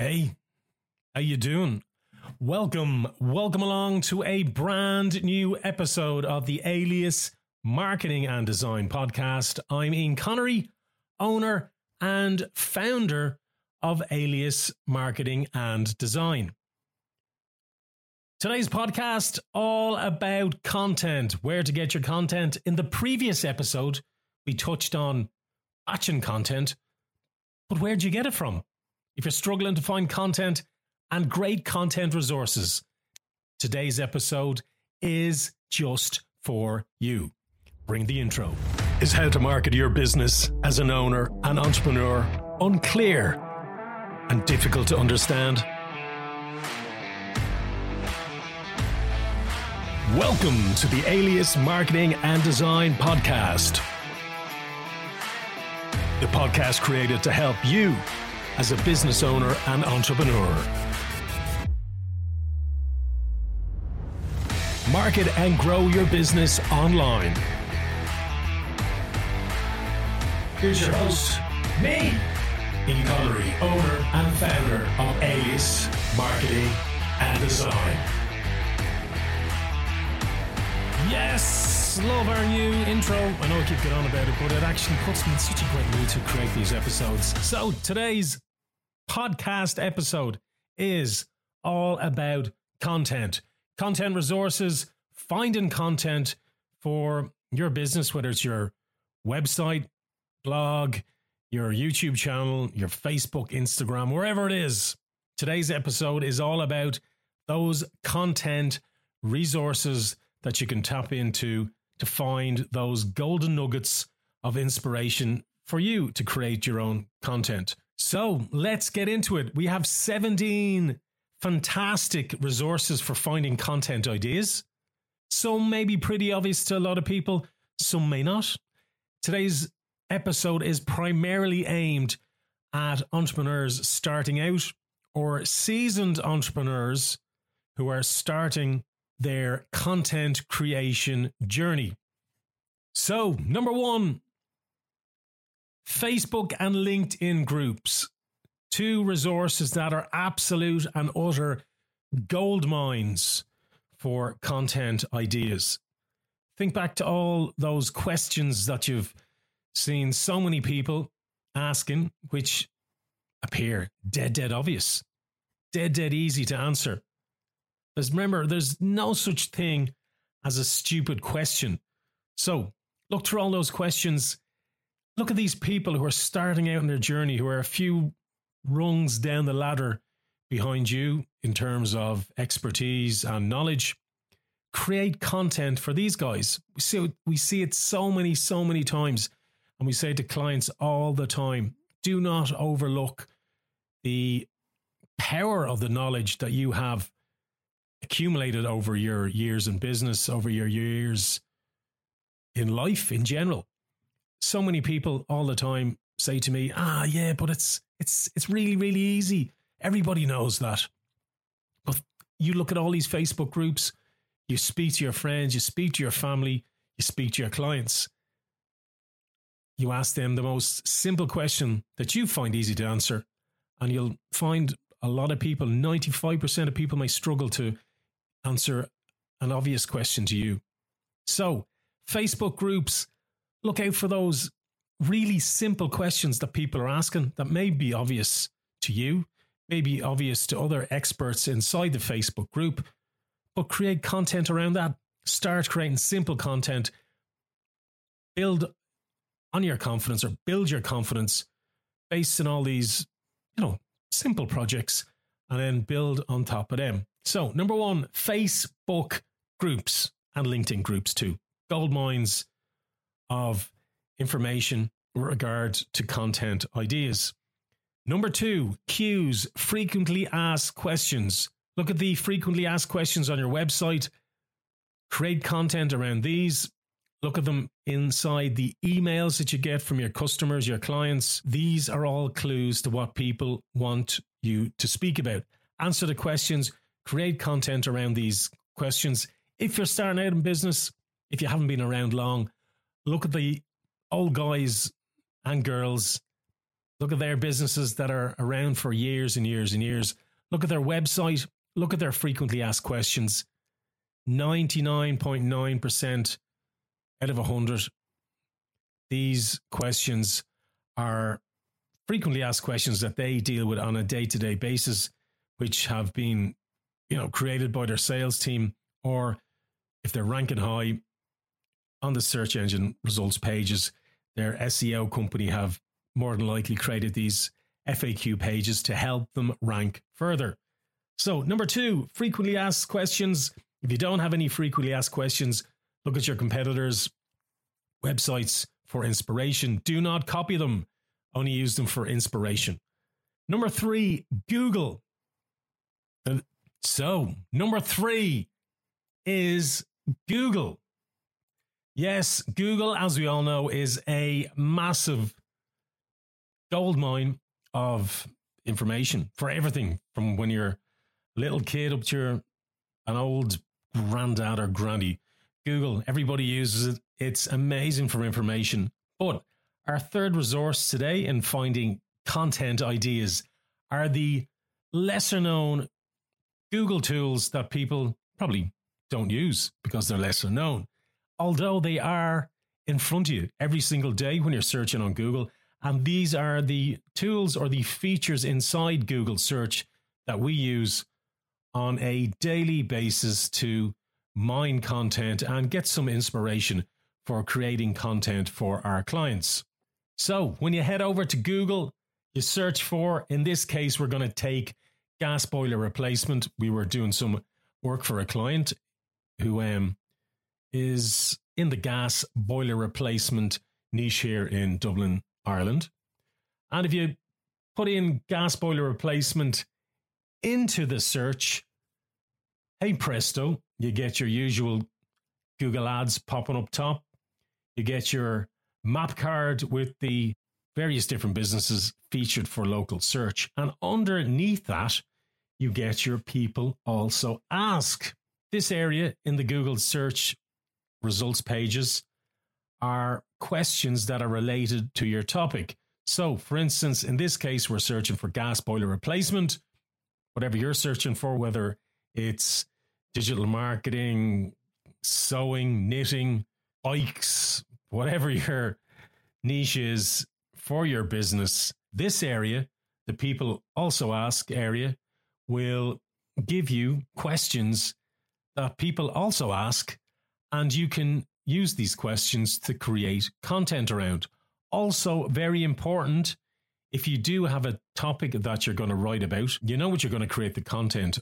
Hey, how you doing? Welcome, welcome along to a brand new episode of the Alias Marketing and Design podcast. I'm Ian Connery, owner and founder of Alias Marketing and Design. Today's podcast all about content, where to get your content. In the previous episode, we touched on batching content, but where'd you get it from? If you're struggling to find content and great content resources, today's episode is just for you. Bring the intro. Is how to market your business as an owner and entrepreneur unclear and difficult to understand? Welcome to the Alias Marketing and Design Podcast. The podcast created to help you as a business owner and entrepreneur. Market and grow your business online. Here's your host, me, Ian Connery, owner and founder of Alias Marketing and Design. Yes, love our new intro. I know I keep going on about it, but it actually puts me in such a great mood to create these episodes. So today's podcast episode is all about content, content resources, finding content for your business, whether it's your website, blog, your YouTube channel, your Facebook, Instagram, wherever it is. Today's episode is all about those content resources that you can tap into to find those golden nuggets of inspiration for you to create your own content. So let's get into it. We have 17 fantastic resources for finding content ideas. Some may be pretty obvious to a lot of people, some may not. Today's episode is primarily aimed at entrepreneurs starting out or seasoned entrepreneurs who are starting their content creation journey. So, number one, Facebook and LinkedIn groups, two resources that are absolute and utter gold mines for content ideas. Think back to all those questions that you've seen so many people asking, which appear dead, dead obvious, dead, dead easy to answer. Because remember, there's no such thing as a stupid question. So look through all those questions. Look at these people who are starting out in their journey, who are a few rungs down the ladder behind you in terms of expertise and knowledge. Create content for these guys. We see, we see it so many, so many times. And we say to clients all the time do not overlook the power of the knowledge that you have accumulated over your years in business, over your years in life in general. So many people all the time say to me, "Ah, yeah, but it's it's it's really really easy. Everybody knows that." But you look at all these Facebook groups, you speak to your friends, you speak to your family, you speak to your clients. You ask them the most simple question that you find easy to answer, and you'll find a lot of people, 95% of people may struggle to answer an obvious question to you. So, Facebook groups, look out for those really simple questions that people are asking that may be obvious to you, may be obvious to other experts inside the Facebook group, but create content around that. Start creating simple content. Build on your confidence or build your confidence based on all these, you know, simple projects and then build on top of them. So, number one, Facebook groups and LinkedIn groups too. Gold mines of information regard to content ideas. Number two, cues, frequently asked questions. Look at the frequently asked questions on your website. Create content around these. Look at them inside the emails that you get from your customers, your clients. These are all clues to what people want you to speak about. Answer the questions, create content around these questions. If you're starting out in business, if you haven't been around long, look at the old guys and girls Look at their businesses that are around for years and years and years. Look at their website. Look at their frequently asked questions. 99.9% out of 100, these questions are frequently asked questions that they deal with on a day to day basis, which have been, you know, created by their sales team, or if they're ranking high on the search engine results pages, their SEO company have more than likely created these FAQ pages to help them rank further. So, number two, frequently asked questions. If you don't have any frequently asked questions, look at your competitors' websites for inspiration. Do not copy them, only use them for inspiration. Number three, Google. Uh, so, number three is Google. Yes, Google, as we all know, is a massive gold mine of information for everything from when you're a little kid up to your an old granddad or granny. Google, everybody uses it. It's amazing for information. But our third resource today in finding content ideas are the lesser known Google tools that people probably don't use because they're lesser known. Although they are in front of you every single day when you're searching on Google. And these are the tools or the features inside Google search that we use on a daily basis to mine content and get some inspiration for creating content for our clients. So, when you head over to Google, you search for, in this case, we're going to take gas boiler replacement. We were doing some work for a client who um, is in the gas boiler replacement niche here in Dublin, Ireland. And if you put in gas boiler replacement into the search, hey presto, you get your usual Google ads popping up top. You get your map card with the various different businesses featured for local search. And underneath that, you get your people also ask. This area in the Google search results pages are questions that are related to your topic. So, for instance, in this case, we're searching for gas boiler replacement. Whatever you're searching for, whether it's digital marketing, sewing, knitting, bikes, whatever your niche is for your business, this area, the people also ask area, will give you questions that people also ask, and you can use these questions to create content around. Also, very important, if you do have a topic that you're going to write about, you know what you're going to create the content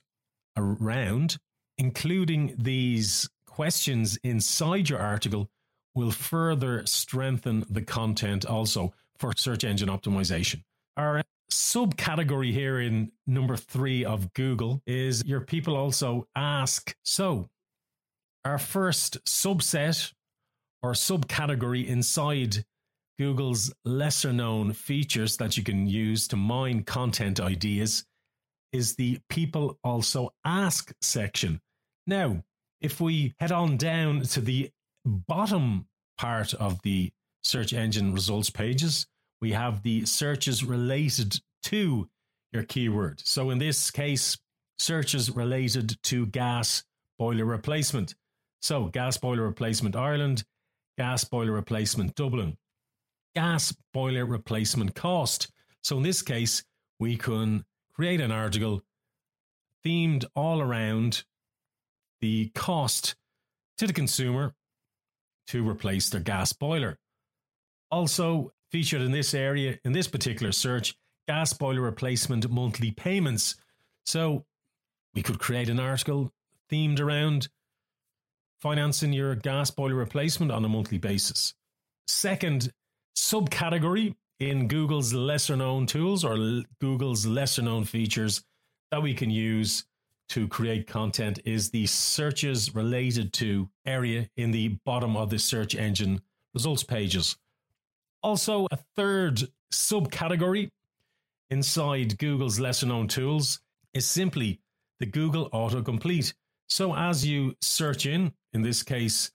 around, including these questions inside your article will further strengthen the content also for search engine optimization. Our subcategory here in number three of Google is your people also ask. So, our first subset or subcategory inside Google's lesser known features that you can use to mine content ideas is the people also ask section. Now, if we head on down to the bottom part of the search engine results pages, we have the searches related to your keyword. So in this case, searches related to gas boiler replacement. So gas boiler replacement Ireland, gas boiler replacement Dublin, gas boiler replacement cost. So in this case, we can create an article themed all around the cost to the consumer to replace their gas boiler. Also featured in this area, in this particular search, gas boiler replacement monthly payments. So we could create an article themed around financing your gas boiler replacement on a monthly basis. Second subcategory in Google's lesser known tools or Google's lesser known features that we can use to create content is the searches related to area in the bottom of the search engine results pages. Also, a third subcategory inside Google's lesser known tools is simply the Google autocomplete. So, as you search in, in this case,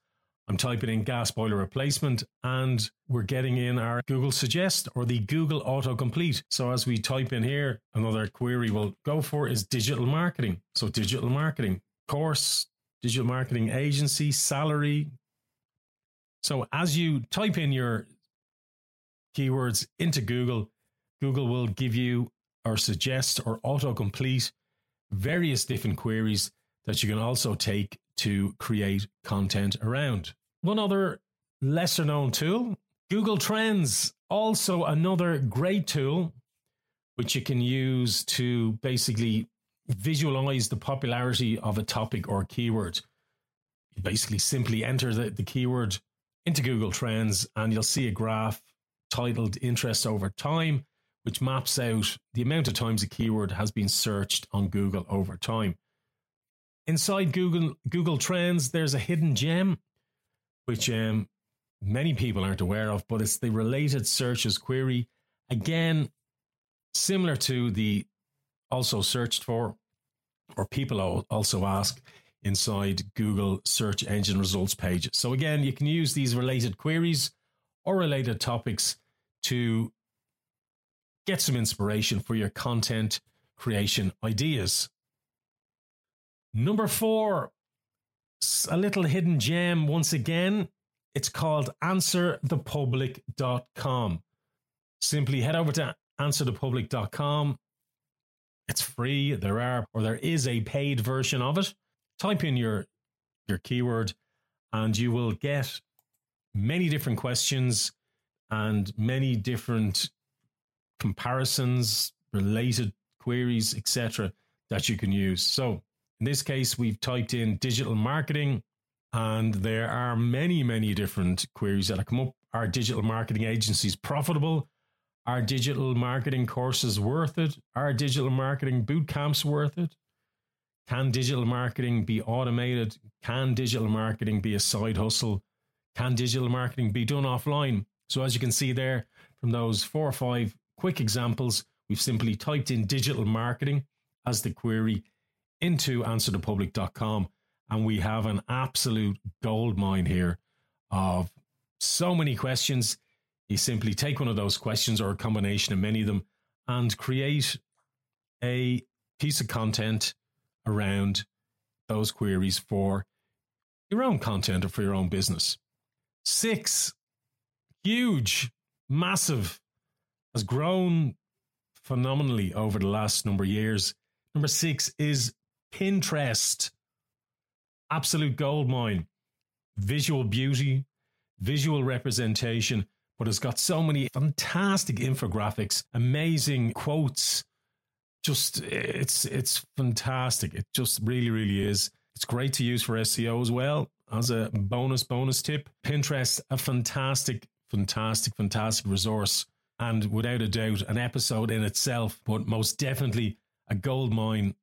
I'm typing in gas boiler replacement and we're getting in our Google Suggest or the Google Autocomplete. So as we type in here, another query we'll go for is digital marketing. So digital marketing, course, digital marketing agency, salary. So as you type in your keywords into Google, Google will give you or suggest or autocomplete various different queries that you can also take to create content around. One other lesser known tool, Google Trends, also another great tool which you can use to basically visualize the popularity of a topic or keyword. You basically simply enter the, the keyword into Google Trends and you'll see a graph titled Interest Over Time, which maps out the amount of times a keyword has been searched on Google over time. Inside Google Google Trends, there's a hidden gem, which um, many people aren't aware of, but it's the related searches query. Again, similar to the also searched for, or people also ask inside Google search engine results page. So again, you can use these related queries or related topics to get some inspiration for your content creation ideas. Number four, a little hidden gem once again. It's called answerthepublic.com. Simply head over to answerthepublic.com. It's free. There are, or there is a paid version of it. Type in your, your keyword and you will get many different questions and many different comparisons, related queries, etc., that you can use. So in this case, we've typed in digital marketing, and there are many, many different queries that have come up. Are digital marketing agencies profitable? Are digital marketing courses worth it? Are digital marketing boot camps worth it? Can digital marketing be automated? Can digital marketing be a side hustle? Can digital marketing be done offline? So, as you can see there from those four or five quick examples, we've simply typed in digital marketing as the query into answerthepublic.com and we have an absolute gold mine here of so many questions. You simply take one of those questions or a combination of many of them and create a piece of content around those queries for your own content or for your own business. Six, huge, massive, has grown phenomenally over the last number of years. Number six is Pinterest. Absolute gold mine. Visual beauty, visual representation, but it's got so many fantastic infographics, amazing quotes. Just it's it's fantastic. It just really, really is. It's great to use for SEO as well. As a bonus, bonus tip, Pinterest, a fantastic, fantastic, fantastic resource. And without a doubt, an episode in itself, but most definitely a gold mine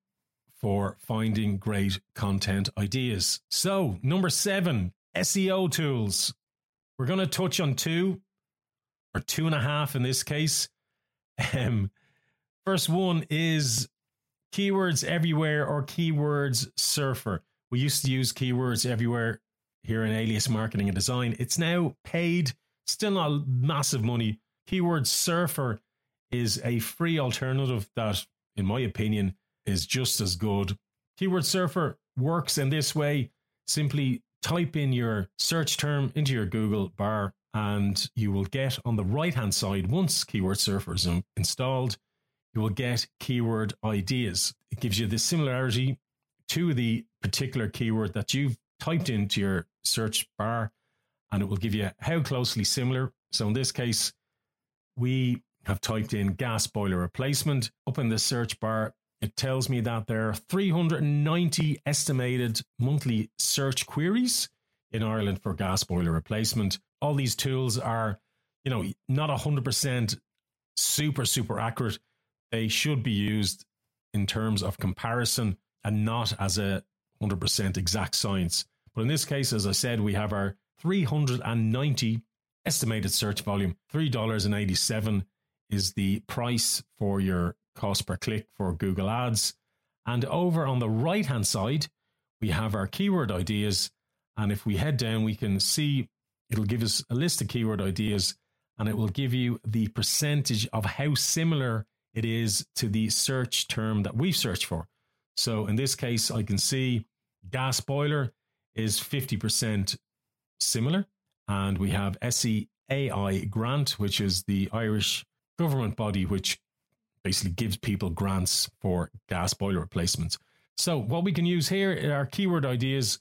for finding great content ideas. So, number seven, SEO tools. We're going to touch on two or two and a half in this case. Um, first one is keywords everywhere or keywords surfer. We used to use keywords everywhere here in Alias Marketing and Design. It's now paid, still not massive money. Keyword surfer is a free alternative that, in my opinion, is just as good. Keyword Surfer works in this way. Simply type in your search term into your Google bar and you will get on the right hand side, once Keyword Surfer is installed, you will get keyword ideas. It gives you the similarity to the particular keyword that you've typed into your search bar and it will give you how closely similar. So in this case, we have typed in gas boiler replacement. Up in the search bar, it tells me that there are 390 estimated monthly search queries in Ireland for gas boiler replacement. All these tools are, you know, not 100% super, super accurate. They should be used in terms of comparison and not as a 100% exact science. But in this case, as I said, we have our 390 estimated search volume. $3.87 is the price for your cost per click for Google Ads. And over on the right hand side, we have our keyword ideas. And if we head down, we can see it'll give us a list of keyword ideas and it will give you the percentage of how similar it is to the search term that we've searched for. So in this case, I can see gas boiler is 50% similar. And we have SEAI grant, which is the Irish government body which basically gives people grants for gas boiler replacements. So what we can use here are keyword ideas.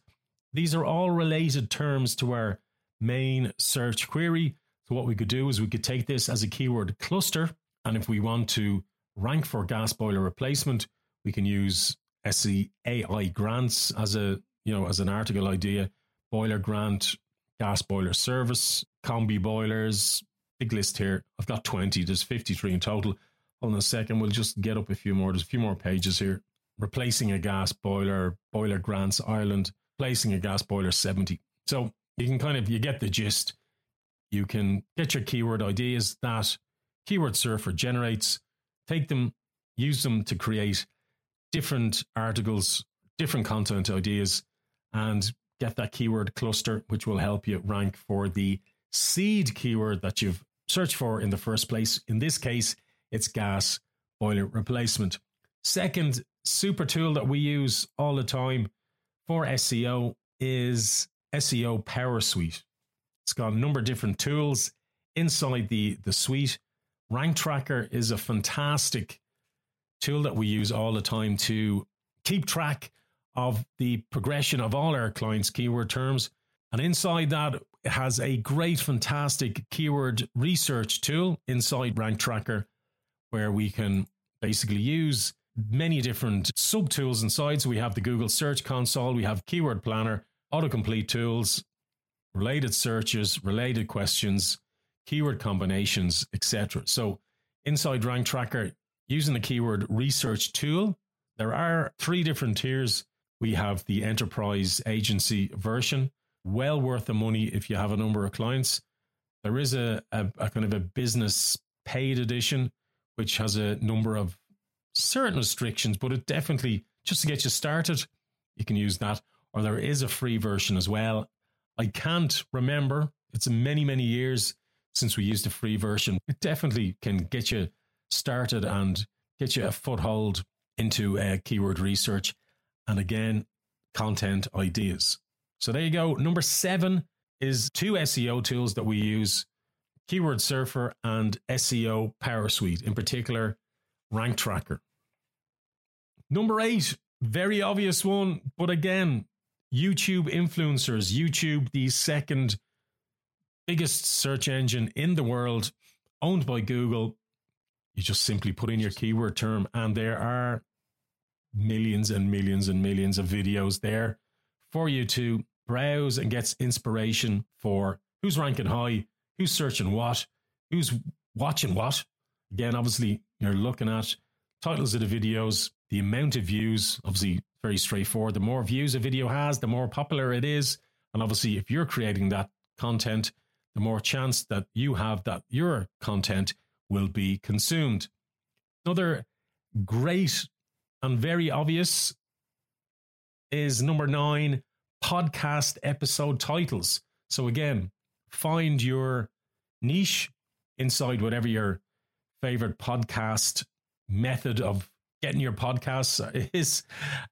These are all related terms to our main search query. So what we could do is we could take this as a keyword cluster. And if we want to rank for gas boiler replacement, we can use SEAI grants as a, you know, as an article idea, boiler grant, gas boiler service, combi boilers, big list here. I've got 20, there's 53 in total. Hold on a second, we'll just get up a few more. There's a few more pages here. Replacing a gas boiler, boiler grants Ireland, placing a gas boiler 70. So you can kind of, you get the gist. You can get your keyword ideas that Keyword Surfer generates, take them, use them to create different articles, different content ideas, and get that keyword cluster, which will help you rank for the seed keyword that you've searched for in the first place. In this case, it's gas boiler replacement. Second super tool that we use all the time for SEO is SEO Power Suite. It's got a number of different tools inside the, the suite. Rank Tracker is a fantastic tool that we use all the time to keep track of the progression of all our clients' keyword terms. And inside that, has a great, fantastic keyword research tool inside Rank Tracker where we can basically use many different sub tools inside. So we have the Google Search Console, we have Keyword Planner, autocomplete tools, related searches, related questions, keyword combinations, etc. So inside Rank Tracker, using the keyword research tool, there are three different tiers. We have the enterprise agency version, well worth the money if you have a number of clients. There is a, a, a kind of a business paid edition, which has a number of certain restrictions, but it definitely, just to get you started, you can use that. Or there is a free version as well. I can't remember. It's many, many years since we used the free version. It definitely can get you started and get you a foothold into uh, keyword research and again, content ideas. So there you go. Number seven is two SEO tools that we use Keyword Surfer and SEO Power Suite, in particular, Rank Tracker. Number eight, very obvious one, but again, YouTube influencers. YouTube, the second biggest search engine in the world, owned by Google. You just simply put in your keyword term, and there are millions and millions and millions of videos there for you to browse and get inspiration for who's ranking high, who's searching what, who's watching what. Again, obviously, you're looking at titles of the videos, the amount of views, obviously, very straightforward. The more views a video has, the more popular it is. And obviously, if you're creating that content, the more chance that you have that your content will be consumed. Another great and very obvious is number nine podcast episode titles. So, again, find your niche inside whatever your favorite podcast method of getting your podcasts is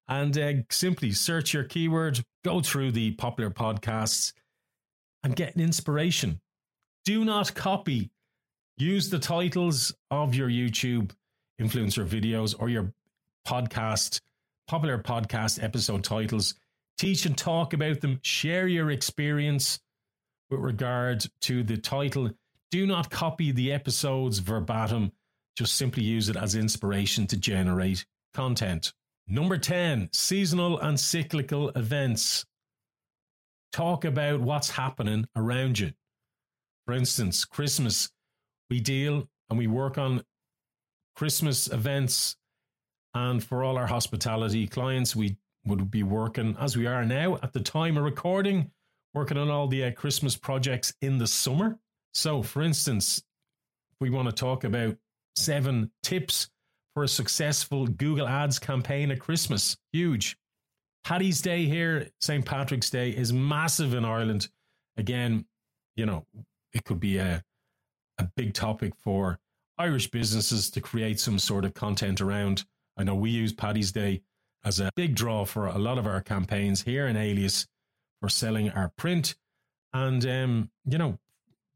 and uh, simply search your keyword go through the popular podcasts and get an inspiration. Do not copy. Use the titles of your youtube influencer videos or your podcast popular podcast episode titles. Teach and talk about them. Share your experience with regard to the title. Do not copy the episodes verbatim, just simply use it as inspiration to generate content. Number 10, seasonal and cyclical events. Talk about what's happening around you. For instance, Christmas, we deal and we work on Christmas events. And for all our hospitality clients, we would be working as we are now at the time of recording working on all the uh, Christmas projects in the summer. So, for instance, we want to talk about seven tips for a successful Google Ads campaign at Christmas. Huge. Paddy's Day here, St. Patrick's Day, is massive in Ireland. Again, you know, it could be a, a big topic for Irish businesses to create some sort of content around. I know we use Paddy's Day as a big draw for a lot of our campaigns here in Alias for selling our print. And, um, you know,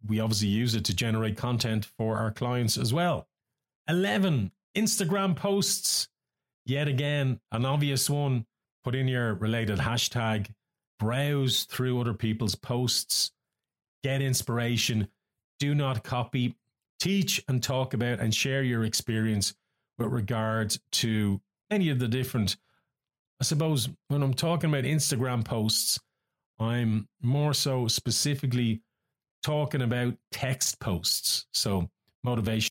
we obviously use it to generate content for our clients as well. 11 Instagram posts. Yet again, an obvious one. Put in your related hashtag, browse through other people's posts, get inspiration. Do not copy. Teach and talk about and share your experience with regard to any of the different. I suppose when I'm talking about Instagram posts, I'm more so specifically talking about text posts. So, motivation.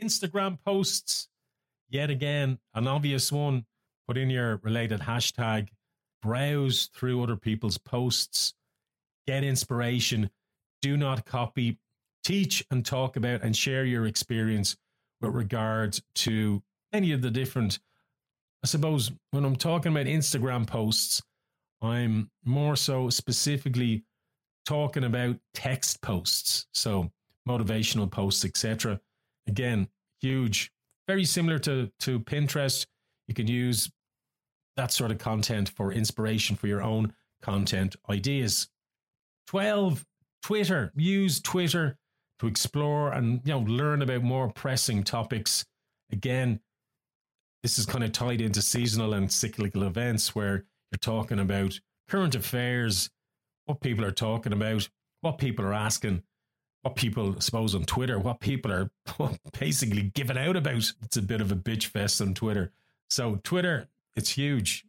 Instagram posts. Yet again, an obvious one. Put in your related hashtag, browse through other people's posts, get inspiration. Do not copy. Teach and talk about and share your experience with regard to any of the different. I suppose when I'm talking about Instagram posts, I'm more so specifically talking about text posts. So motivational posts, etc. Again, huge, very similar to to Pinterest. You can use that sort of content for inspiration for your own content ideas. 12 Twitter. Use Twitter to explore and you know learn about more pressing topics. Again, this is kind of tied into seasonal and cyclical events where you're talking about current affairs, what people are talking about, what people are asking, what people, I suppose, on Twitter, what people are basically giving out about. It's a bit of a bitch fest on Twitter. So, Twitter, it's huge.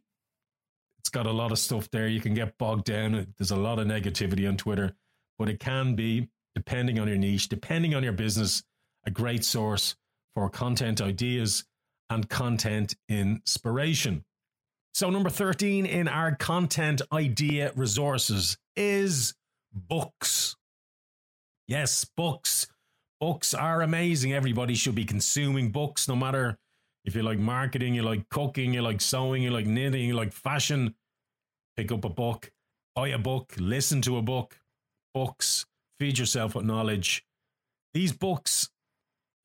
It's got a lot of stuff there. You can get bogged down. There's a lot of negativity on Twitter, but it can be, depending on your niche, depending on your business, a great source for content ideas and content inspiration. So, number 13 in our content idea resources is books. Yes, books. Books are amazing. Everybody should be consuming books, no matter if you like marketing, you like cooking, you like sewing, you like knitting, you like fashion. Pick up a book, buy a book, listen to a book, books, feed yourself with knowledge. These books,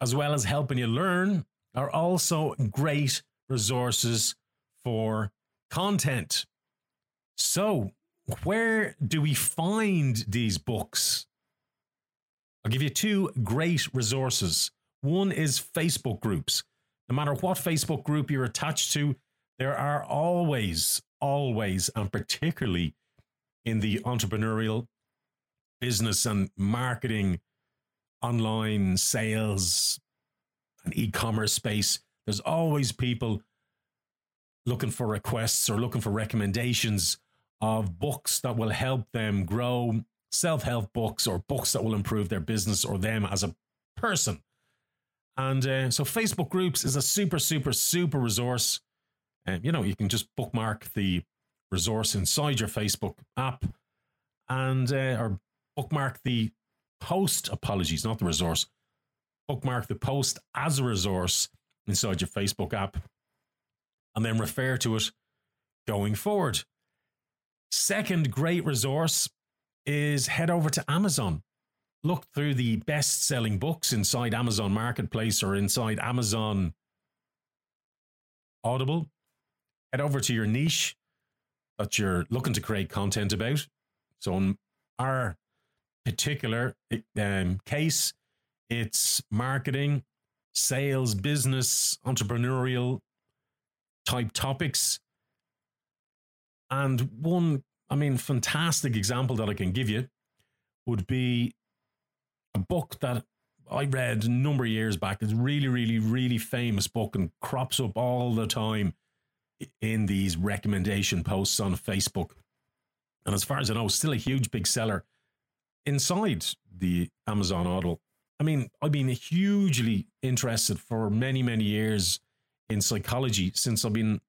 as well as helping you learn, are also great resources for content. So, where do we find these books? I'll give you two great resources. One is Facebook groups. No matter what Facebook group you're attached to, there are always, always, and particularly in the entrepreneurial business and marketing, online sales, and e commerce space, there's always people looking for requests or looking for recommendations of books that will help them grow, self help books or books that will improve their business or them as a person. And uh, so, Facebook groups is a super, super, super resource. And um, you know, you can just bookmark the resource inside your Facebook app and uh, or bookmark the post. Apologies, not the resource. Bookmark the post as a resource inside your Facebook app, and then refer to it going forward. Second great resource is head over to Amazon. Look through the best selling books inside Amazon Marketplace or inside Amazon Audible. Head over to your niche that you're looking to create content about. So, in our particular um, case, it's marketing, sales, business, entrepreneurial type topics. And one, I mean, fantastic example that I can give you would be a book that I read a number of years back. It's really, really, really famous book and crops up all the time in these recommendation posts on Facebook. And as far as I know, still a huge big seller inside the Amazon Audible. I mean, I've been hugely interested for many, many years in psychology since I've been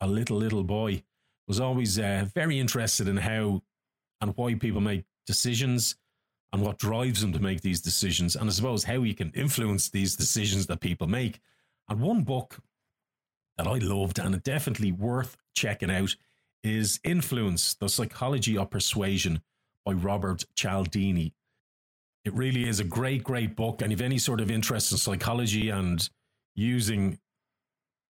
a little, little boy was always uh, very interested in how and why people make decisions and what drives them to make these decisions, and I suppose how you can influence these decisions that people make. And one book that I loved and definitely worth checking out is Influence The Psychology of Persuasion by Robert Cialdini. It really is a great, great book. And if any sort of interest in psychology and using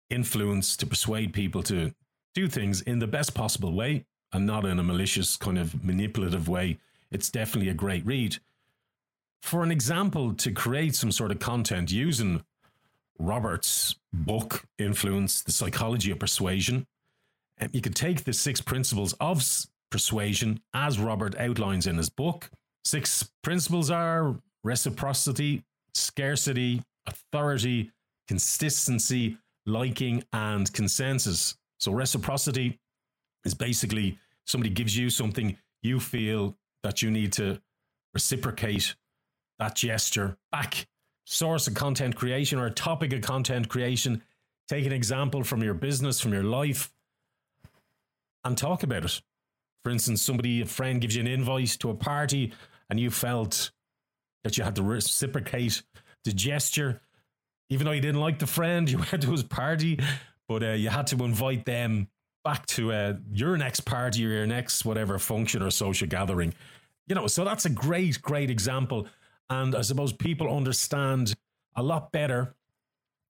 influence to persuade people to do things in the best possible way and not in a malicious kind of manipulative way, it's definitely a great read. For an example, to create some sort of content using Robert's book, Influence, The Psychology of Persuasion, um, you could take the six principles of persuasion as Robert outlines in his book. Six principles are reciprocity, scarcity, authority, consistency, liking, and consensus. So reciprocity is basically somebody gives you something, you feel that you need to reciprocate that gesture back. Source of content creation or a topic of content creation. Take an example from your business, from your life, and talk about it. For instance, somebody, a friend gives you an invite to a party and you felt that you had to reciprocate the gesture. Even though you didn't like the friend, you went to his party, but uh, you had to invite them back to uh, your next party or your next whatever function or social gathering. You know, so that's a great, great example. And I suppose people understand a lot better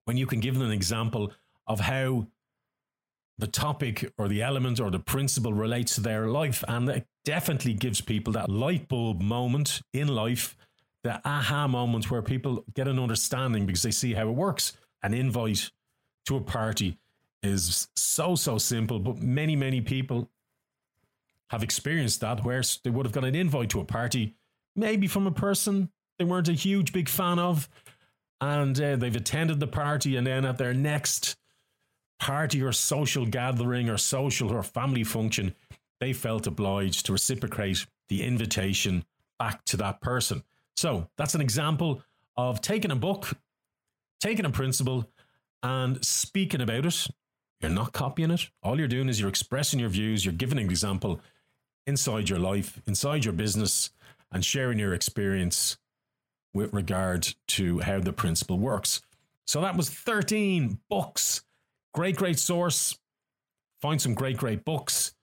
when you can give them an example of how the topic or the element or the principle relates to their life. And it definitely gives people that light bulb moment in life, the aha moment where people get an understanding because they see how it works. An invite to a party is so, so simple, but many, many people have experienced that where they would have got an invite to a party, maybe from a person they weren't a huge, big fan of. And uh, they've attended the party, and then at their next party or social gathering or social or family function, they felt obliged to reciprocate the invitation back to that person. So that's an example of taking a book, taking a principle, and speaking about it you're not copying it. All you're doing is you're expressing your views, you're giving an example inside your life, inside your business, and sharing your experience with regard to how the principle works. So that was 13 books. Great, great source. Find some great, great books.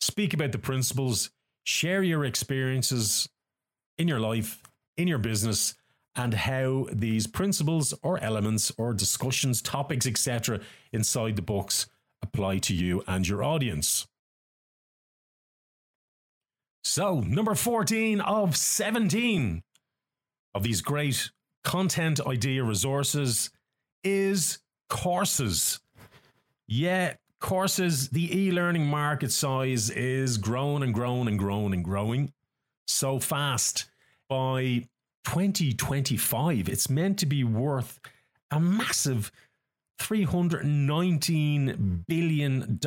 Speak about the principles. Share your experiences in your life, in your business, and how these principles or elements or discussions, topics, etc., inside the books apply to you and your audience. So, number 14 of 17 of these great content idea resources is courses. Yeah, courses, the e learning market size is growing and growing and growing and growing so fast. By 2025, it's meant to be worth a massive $319 billion.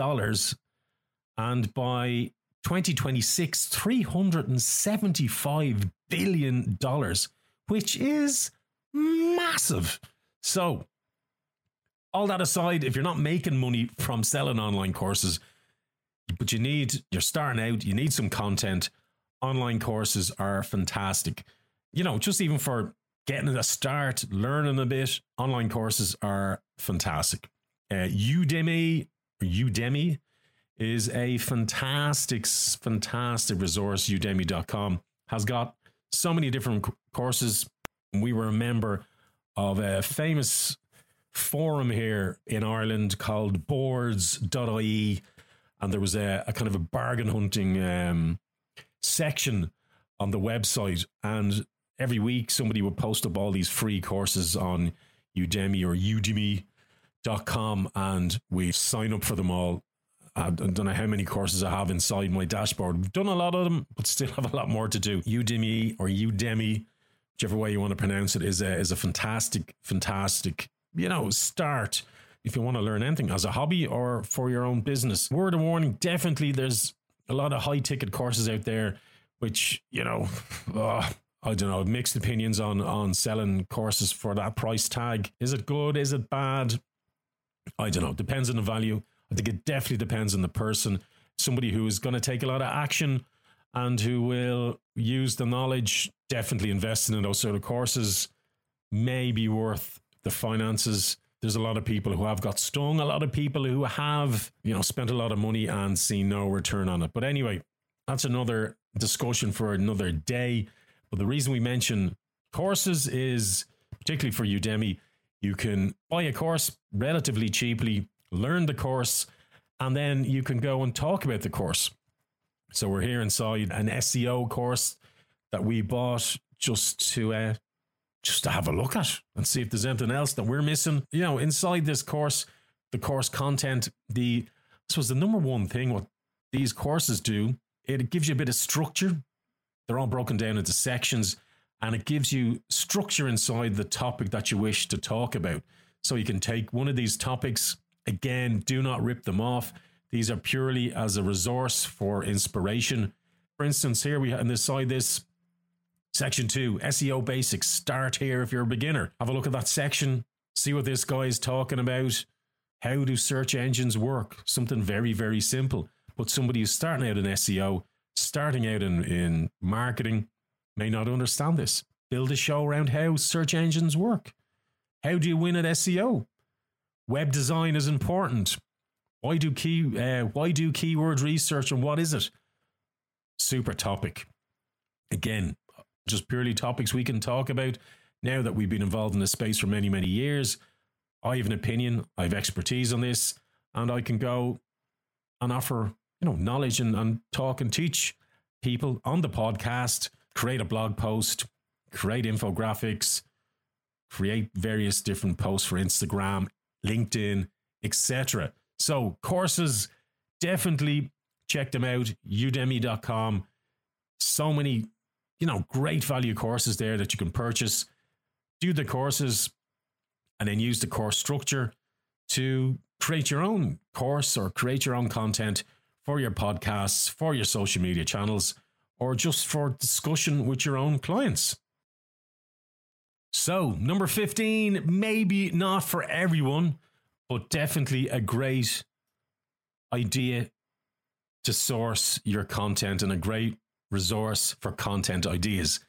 And by 2026, $375 billion, which is massive. So, all that aside, if you're not making money from selling online courses, but you need, you're starting out, you need some content, online courses are fantastic. You know, just even for getting a start, learning a bit, online courses are fantastic. Uh, Udemy, Udemy is a fantastic, fantastic resource. Udemy.com has got so many different courses. We were a member of a famous forum here in Ireland called boards.ie. And there was a, a kind of a bargain hunting um, section on the website. And every week somebody would post up all these free courses on Udemy or udemy.com and we sign up for them all. I don't know how many courses I have inside my dashboard. We've done a lot of them, but still have a lot more to do. Udemy or Udemy, whichever way you want to pronounce it, is a is a fantastic, fantastic, you know, start if you want to learn anything as a hobby or for your own business. Word of warning, definitely there's a lot of high ticket courses out there, which, you know, uh, I don't know, mixed opinions on on selling courses for that price tag. Is it good? Is it bad? I don't know. Depends on the value. I think it definitely depends on the person. Somebody who is going to take a lot of action and who will use the knowledge, definitely investing in those sort of courses may be worth the finances. There's a lot of people who have got stung, a lot of people who have, you know, spent a lot of money and seen no return on it. But anyway, that's another discussion for another day. But the reason we mention courses is particularly for Udemy, you can buy a course relatively cheaply, learn the course, and then you can go and talk about the course. So we're here inside an SEO course that we bought just to uh, just to have a look at and see if there's anything else that we're missing. You know, inside this course, the course content, the this was the number one thing what these courses do. It gives you a bit of structure they're all broken down into sections and it gives you structure inside the topic that you wish to talk about. So you can take one of these topics, again, do not rip them off. These are purely as a resource for inspiration. For instance, here we have inside this section two, SEO basics. Start here if you're a beginner. Have a look at that section, see what this guy is talking about. How do search engines work? Something very, very simple. But somebody who's starting out in SEO starting out in, in marketing may not understand this. Build a show around how search engines work. How do you win at SEO? Web design is important. Why do key uh, why do keyword research and what is it? Super topic. Again, just purely topics we can talk about now that we've been involved in this space for many, many years. I have an opinion, I have expertise on this, and I can go and offer you know, knowledge and, and talk and teach people on the podcast, create a blog post, create infographics, create various different posts for Instagram, LinkedIn, etc. So courses, definitely check them out. Udemy.com. So many, you know, great value courses there that you can purchase. Do the courses and then use the course structure to create your own course or create your own content for your podcasts, for your social media channels, or just for discussion with your own clients. So, number 15, maybe not for everyone, but definitely a great idea to source your content and a great resource for content ideas.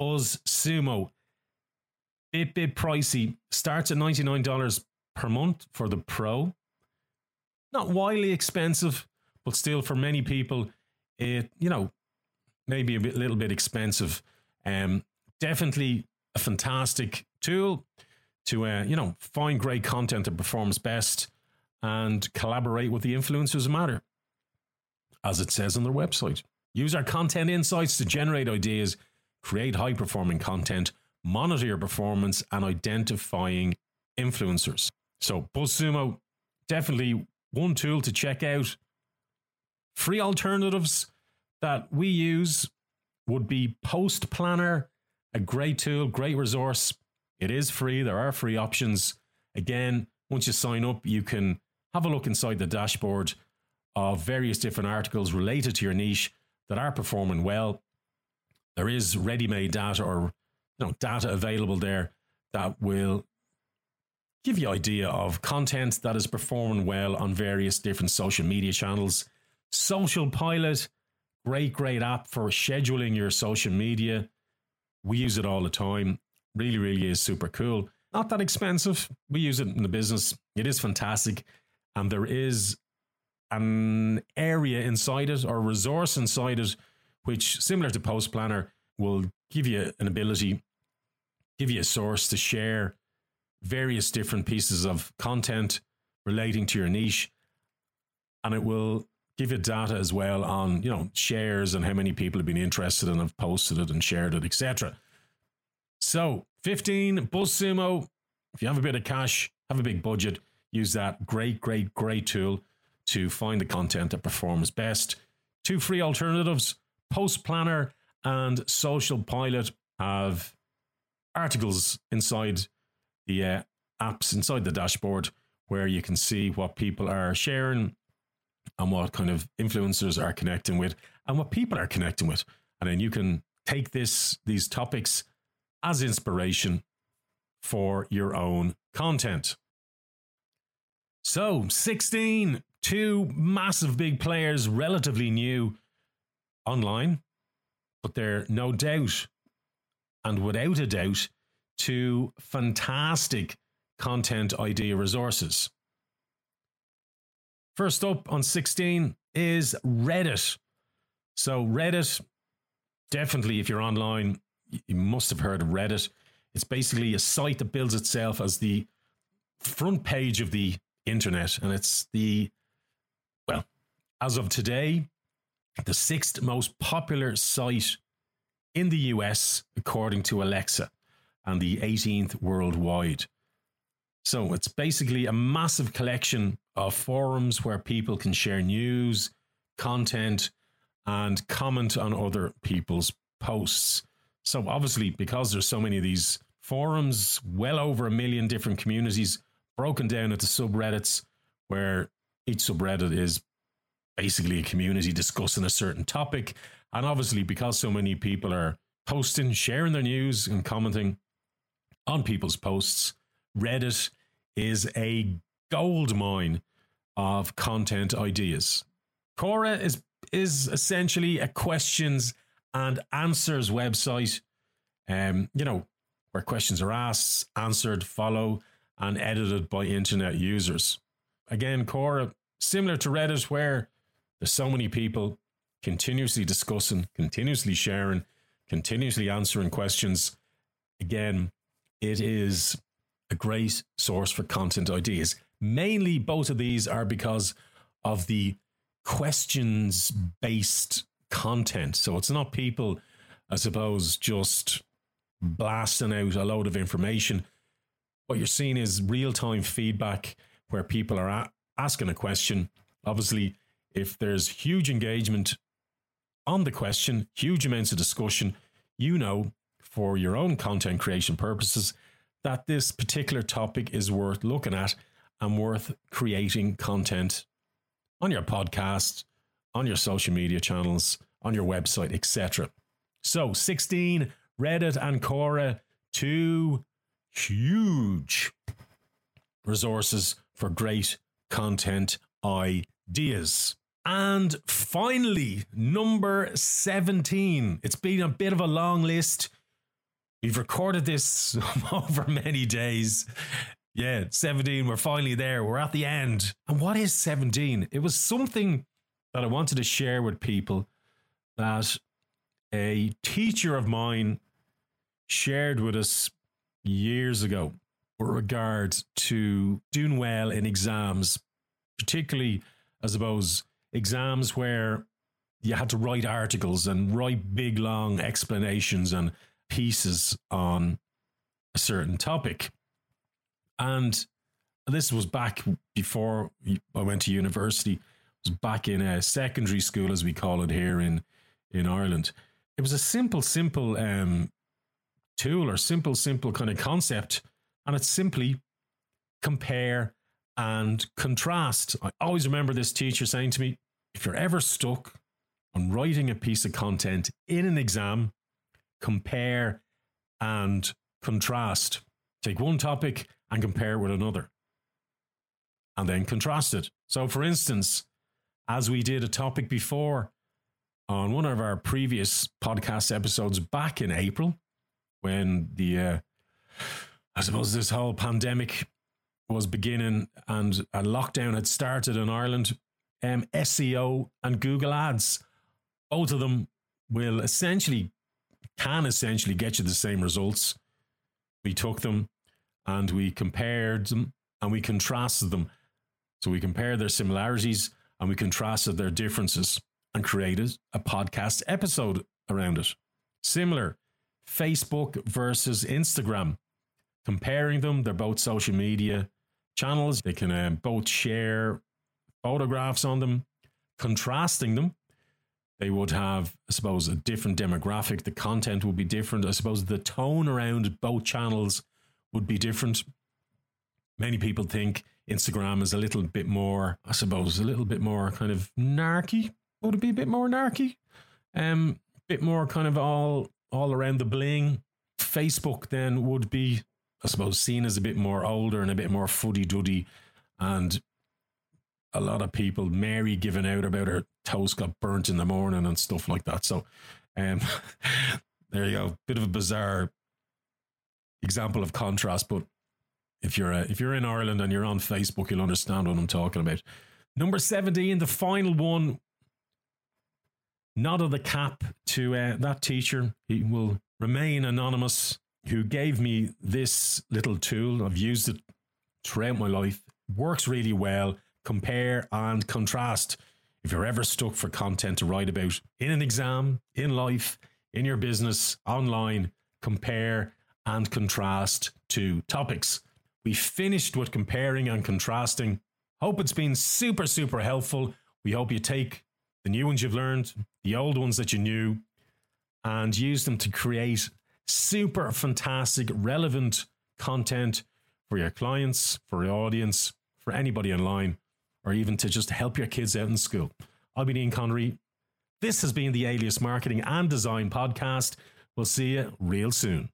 BuzzSumo. bit bit pricey. Starts at ninety nine dollars per month for the Pro. Not wildly expensive, but still for many people, it you know maybe a bit, little bit expensive. Um, definitely a fantastic tool to uh, you know find great content that performs best and collaborate with the influencers matter, as it says on their website. Use our content insights to generate ideas, create high performing content, monitor your performance, and identifying influencers. So, BuzzSumo, definitely one tool to check out. Free alternatives that we use would be Post Planner, a great tool, great resource. It is free. There are free options. Again, once you sign up, you can have a look inside the dashboard of various different articles related to your niche that are performing well. There is ready-made data or you know data available there that will give you idea of content that is performing well on various different social media channels. Social Pilot, great, great app for scheduling your social media. We use it all the time. Really, really is super cool. Not that expensive. We use it in the business. It is fantastic. And there is an area inside it or resource inside it, which, similar to Post Planner, will give you an ability, give you a source to share various different pieces of content relating to your niche. And it will give you data as well on, you know, shares and how many people have been interested and have posted it and shared it, etc. So 15, BuzzSumo. If you have a bit of cash, have a big budget, use that great, great, great tool to find the content that performs best. Two free alternatives, Post Planner and Social Pilot have articles inside the uh, apps, inside the dashboard, where you can see what people are sharing and what kind of influencers are connecting with and what people are connecting with. And then you can take this these topics as inspiration for your own content. So, 16, two massive big players, relatively new online, but they're no doubt and without a doubt two fantastic content idea resources. First up on 16 is Reddit. So, Reddit, definitely, if you're online, you must have heard of Reddit. It's basically a site that builds itself as the front page of the internet. And it's the, well, as of today, the sixth most popular site in the US, according to Alexa, and the 18th worldwide. So it's basically a massive collection of forums where people can share news, content, and comment on other people's posts. So obviously, because there's so many of these forums, well over a million different communities broken down into subreddits, where each subreddit is basically a community discussing a certain topic. And obviously, because so many people are posting, sharing their news, and commenting on people's posts, Reddit is a gold mine of content ideas. Quora is is essentially a questions and answers website. Um, you know, where questions are asked, answered, follow, and edited by internet users. Again, Quora, similar to Reddit, where there's so many people continuously discussing, continuously sharing, continuously answering questions. Again, it is a great source for content ideas. Mainly, both of these are because of the questions based content. So it's not people, I suppose, just blasting out a load of information. What you're seeing is real time feedback where people are a- asking a question. Obviously, if there's huge engagement on the question, huge amounts of discussion, you know, for your own content creation purposes, that this particular topic is worth looking at and worth creating content on your podcast, on your social media channels, on your website, etc. So, 16, Reddit and Quora, two huge resources for great content ideas. And finally, number 17. It's been a bit of a long list. We've recorded this over many days. Yeah, 17, we're finally there. We're at the end. And what is 17? It was something that I wanted to share with people that a teacher of mine shared with us years ago with regard to doing well in exams, particularly, I suppose, exams where you had to write articles and write big, long explanations and pieces on a certain topic. And this was back before I went to university. It was back in a secondary school, as we call it here in in Ireland. It was a simple, simple um, tool or simple, simple kind of concept, and it's simply compare and contrast. I always remember this teacher saying to me, "If you're ever stuck on writing a piece of content in an exam, compare and contrast. Take one topic and compare with another, and then contrast it. So, for instance, as we did a topic before on one of our previous podcast episodes back in April, when the, uh, I suppose, this whole pandemic was beginning and a lockdown had started in Ireland, um, SEO and Google Ads, both of them will essentially, can essentially get you the same results. We took them and we compared them and we contrasted them. So we compared their similarities and we contrasted their differences and created a podcast episode around it. Similar, Facebook versus Instagram. Comparing them, they're both social media channels. They can uh, both share photographs on them. Contrasting them, they would have, I suppose, a different demographic. The content would be different. I suppose the tone around both channels would be different. Many people think Instagram is a little bit more, I suppose, a little bit more kind of narky. Would it be a bit more narky? Um, bit more kind of all all around the bling. Facebook then would be, I suppose, seen as a bit more older and a bit more fuddy duddy, and a lot of people, Mary giving out about her toast got burnt in the morning and stuff like that. So, um, there you go. Bit of a bizarre example of contrast, but if you're uh, if you're in Ireland and you're on Facebook, you'll understand what I'm talking about. Number 17, the final one. Nod of the cap to uh, that teacher. He will remain anonymous. Who gave me this little tool? I've used it throughout my life. Works really well. Compare and contrast. If you're ever stuck for content to write about in an exam, in life, in your business, online, compare and contrast two topics. We finished with comparing and contrasting. Hope it's been super, super helpful. We hope you take the new ones you've learned, the old ones that you knew, and use them to create super fantastic, relevant content for your clients, for your audience, for anybody online, or even to just help your kids out in school. I've been Ian Connery. This has been the Alias Marketing and Design Podcast. We'll see you real soon.